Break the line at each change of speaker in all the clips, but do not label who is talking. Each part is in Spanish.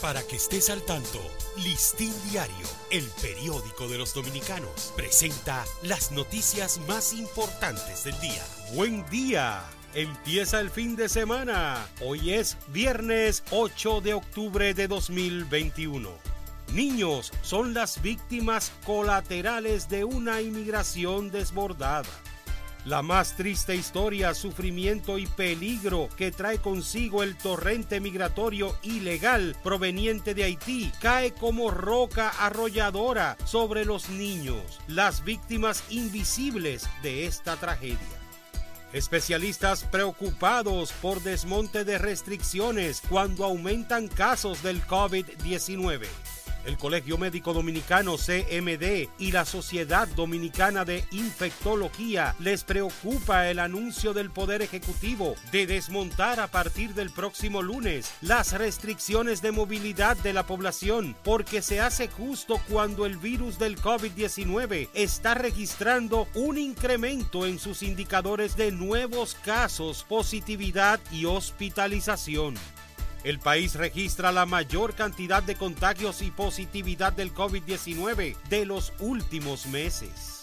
Para que estés al tanto, Listín Diario, el periódico de los dominicanos, presenta las noticias más importantes del día. Buen día. Empieza el fin de semana. Hoy es viernes 8 de octubre de 2021. Niños son las víctimas colaterales de una inmigración desbordada. La más triste historia, sufrimiento y peligro que trae consigo el torrente migratorio ilegal proveniente de Haití cae como roca arrolladora sobre los niños, las víctimas invisibles de esta tragedia. Especialistas preocupados por desmonte de restricciones cuando aumentan casos del COVID-19. El Colegio Médico Dominicano CMD y la Sociedad Dominicana de Infectología les preocupa el anuncio del Poder Ejecutivo de desmontar a partir del próximo lunes las restricciones de movilidad de la población porque se hace justo cuando el virus del COVID-19 está registrando un incremento en sus indicadores de nuevos casos, positividad y hospitalización. El país registra la mayor cantidad de contagios y positividad del COVID-19 de los últimos meses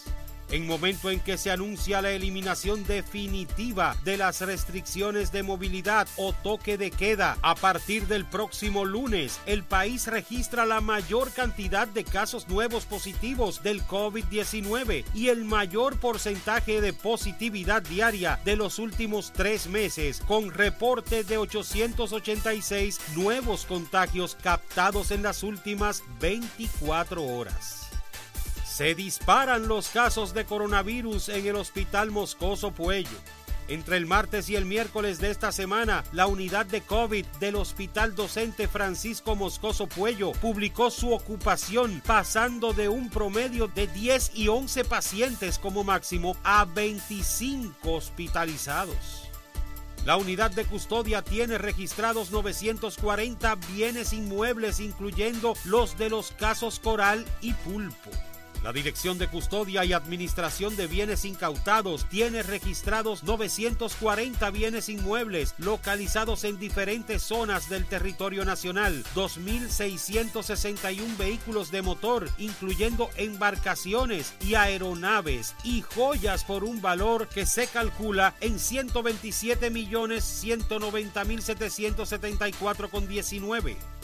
en momento en que se anuncia la eliminación definitiva de las restricciones de movilidad o toque de queda a partir del próximo lunes, el país registra la mayor cantidad de casos nuevos positivos del COVID-19 y el mayor porcentaje de positividad diaria de los últimos tres meses, con reporte de 886 nuevos contagios captados en las últimas 24 horas. Se disparan los casos de coronavirus en el Hospital Moscoso Puello. Entre el martes y el miércoles de esta semana, la unidad de COVID del Hospital Docente Francisco Moscoso Puello publicó su ocupación pasando de un promedio de 10 y 11 pacientes como máximo a 25 hospitalizados. La unidad de custodia tiene registrados 940 bienes inmuebles, incluyendo los de los casos Coral y Pulpo. La Dirección de Custodia y Administración de Bienes Incautados tiene registrados 940 bienes inmuebles localizados en diferentes zonas del territorio nacional, 2.661 vehículos de motor, incluyendo embarcaciones y aeronaves, y joyas por un valor que se calcula en 127 millones 190 mil 774 con 19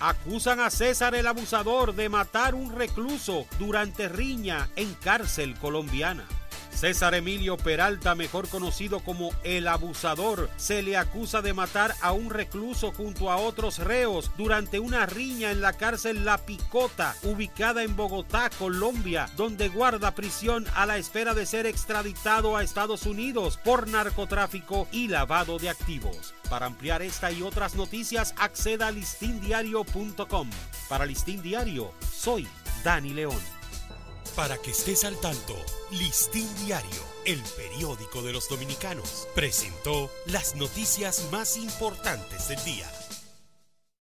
acusan a César el abusador de matar un recluso durante riña en cárcel colombiana. César Emilio Peralta, mejor conocido como el abusador, se le acusa de matar a un recluso junto a otros reos durante una riña en la cárcel La Picota, ubicada en Bogotá, Colombia, donde guarda prisión a la espera de ser extraditado a Estados Unidos por narcotráfico y lavado de activos. Para ampliar esta y otras noticias, acceda a listindiario.com. Para Listín Diario, soy Dani León. Para que estés al tanto, Listín Diario, el periódico de los dominicanos, presentó las noticias más importantes del día.